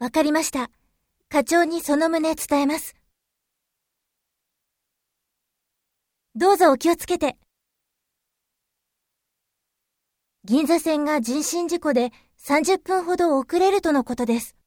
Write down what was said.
わかりました。課長にその旨伝えます。どうぞお気をつけて。銀座線が人身事故で30分ほど遅れるとのことです。